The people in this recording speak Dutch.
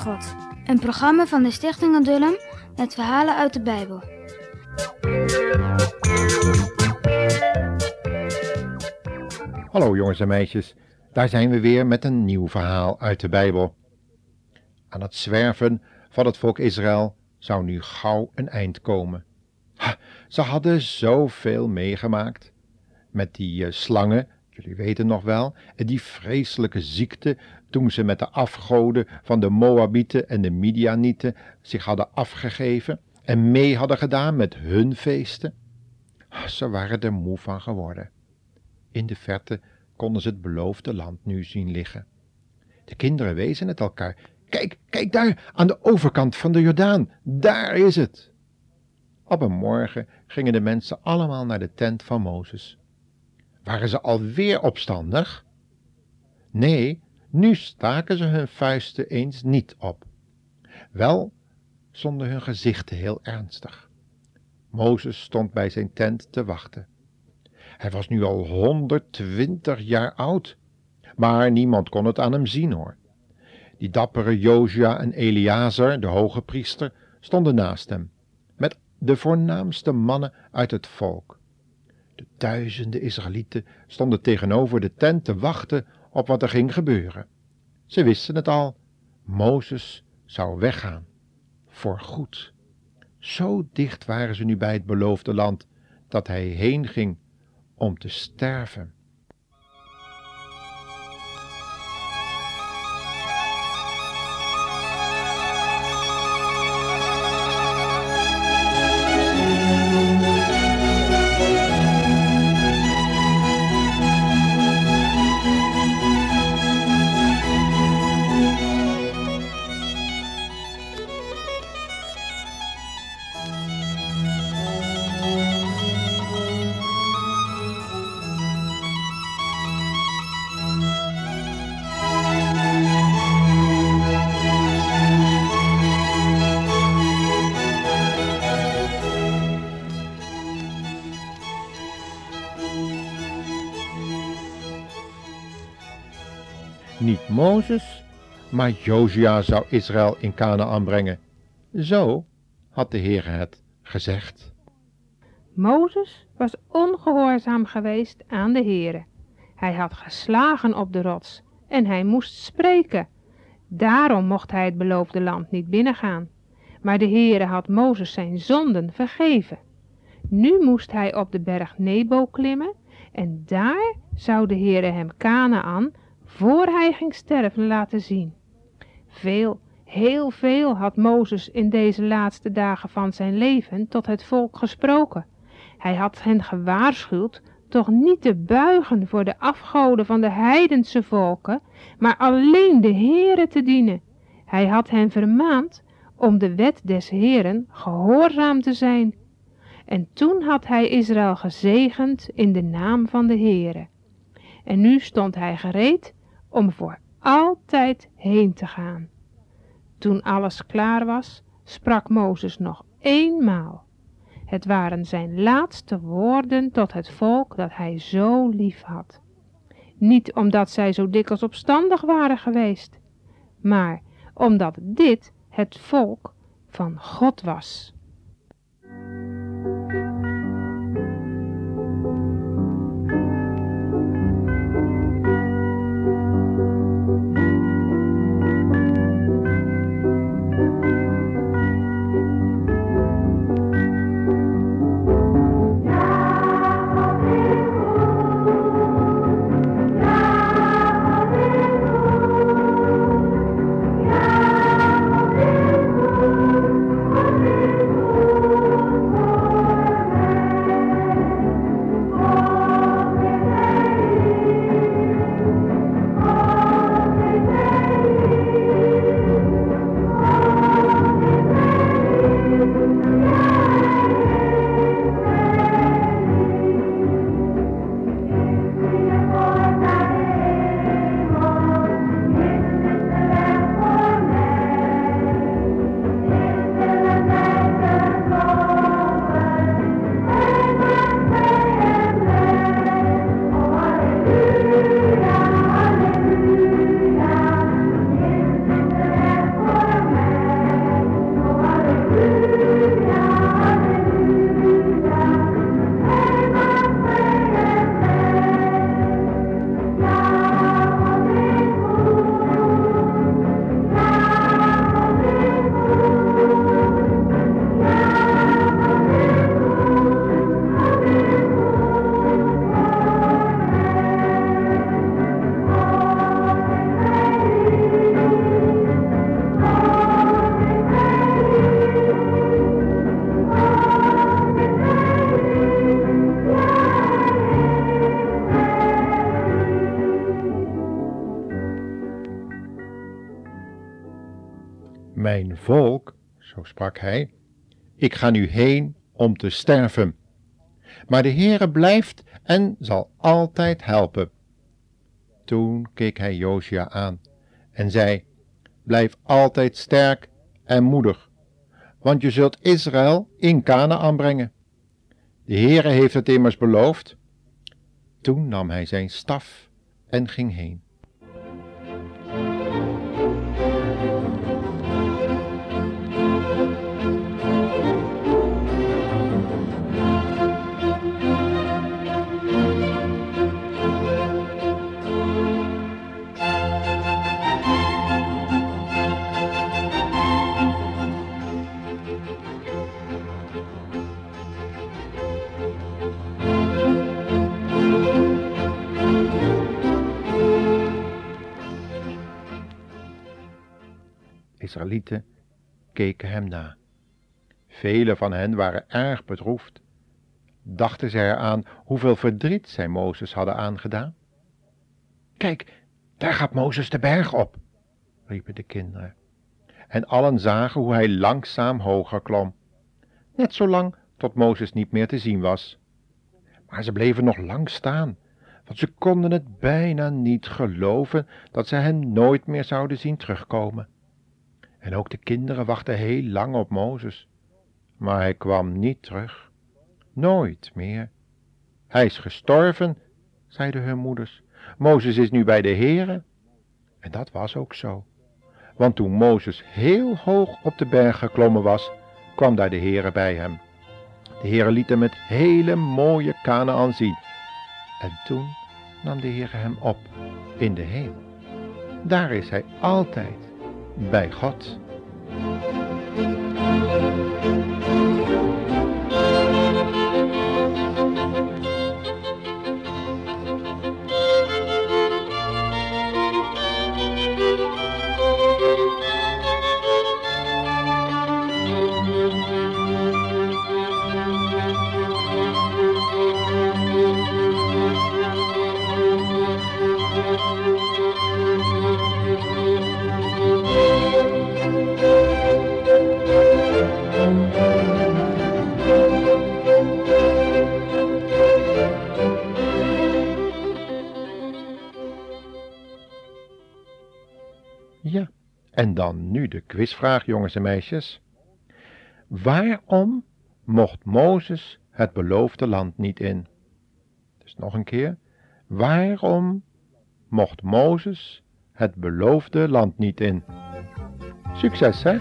God. Een programma van de Stichting Adullam met verhalen uit de Bijbel. Hallo jongens en meisjes, daar zijn we weer met een nieuw verhaal uit de Bijbel. Aan het zwerven van het volk Israël zou nu gauw een eind komen. Ze hadden zoveel meegemaakt. Met die uh, slangen, jullie weten nog wel, die vreselijke ziekte toen ze met de afgoden van de Moabieten en de Midianieten zich hadden afgegeven en mee hadden gedaan met hun feesten. Ze waren er moe van geworden. In de verte konden ze het beloofde land nu zien liggen. De kinderen wezen het elkaar. Kijk, kijk daar, aan de overkant van de Jordaan, daar is het. Op een morgen gingen de mensen allemaal naar de tent van Mozes. Waren ze alweer opstandig? Nee, nu staken ze hun vuisten eens niet op. Wel stonden hun gezichten heel ernstig. Mozes stond bij zijn tent te wachten. Hij was nu al 120 jaar oud, maar niemand kon het aan hem zien hoor. Die dappere Jozua en Eleazar, de hoge priester, stonden naast hem, met de voornaamste mannen uit het volk. De duizenden Israëlieten stonden tegenover de tent te wachten op wat er ging gebeuren. Ze wisten het al, Mozes zou weggaan, voor goed. Zo dicht waren ze nu bij het beloofde land, dat hij heen ging om te sterven. Mozes, maar Josia zou Israël in Canaan brengen. Zo had de Heer het gezegd. Mozes was ongehoorzaam geweest aan de Heere. Hij had geslagen op de rots en hij moest spreken. Daarom mocht hij het beloofde land niet binnengaan. Maar de Heere had Mozes zijn zonden vergeven. Nu moest hij op de berg Nebo klimmen en daar zou de Heere hem Canaan voor hij ging sterven laten zien. Veel, heel veel had Mozes in deze laatste dagen van zijn leven tot het volk gesproken. Hij had hen gewaarschuwd toch niet te buigen voor de afgoden van de heidense volken, maar alleen de Heere te dienen. Hij had hen vermaand om de wet des Heeren gehoorzaam te zijn. En toen had hij Israël gezegend in de naam van de Heere. En nu stond hij gereed om voor altijd heen te gaan. Toen alles klaar was, sprak Mozes nog eenmaal. Het waren zijn laatste woorden tot het volk dat hij zo lief had. Niet omdat zij zo dikwijls opstandig waren geweest, maar omdat dit het volk van God was. Mijn volk, zo sprak hij, ik ga nu heen om te sterven. Maar de Heere blijft en zal altijd helpen. Toen keek hij Josia aan en zei, blijf altijd sterk en moedig, want je zult Israël in Canaan brengen. De Heere heeft het immers beloofd. Toen nam hij zijn staf en ging heen. Israëlieten keken hem na. Velen van hen waren erg bedroefd. Dachten zij eraan hoeveel verdriet zij Mozes hadden aangedaan? Kijk, daar gaat Mozes de berg op, riepen de kinderen. En allen zagen hoe hij langzaam hoger klom, net zo lang tot Mozes niet meer te zien was. Maar ze bleven nog lang staan, want ze konden het bijna niet geloven dat ze hem nooit meer zouden zien terugkomen. En ook de kinderen wachten heel lang op Mozes. Maar hij kwam niet terug. Nooit meer. Hij is gestorven, zeiden hun moeders. Mozes is nu bij de Heere. En dat was ook zo. Want toen Mozes heel hoog op de berg geklommen was, kwam daar de Heere bij hem. De Heere liet hem het hele mooie Canaan zien. En toen nam de Heere hem op in de hemel. Daar is hij altijd bij God. En dan nu de quizvraag, jongens en meisjes. Waarom mocht Mozes het beloofde land niet in? Dus nog een keer. Waarom mocht Mozes het beloofde land niet in? Succes, hè?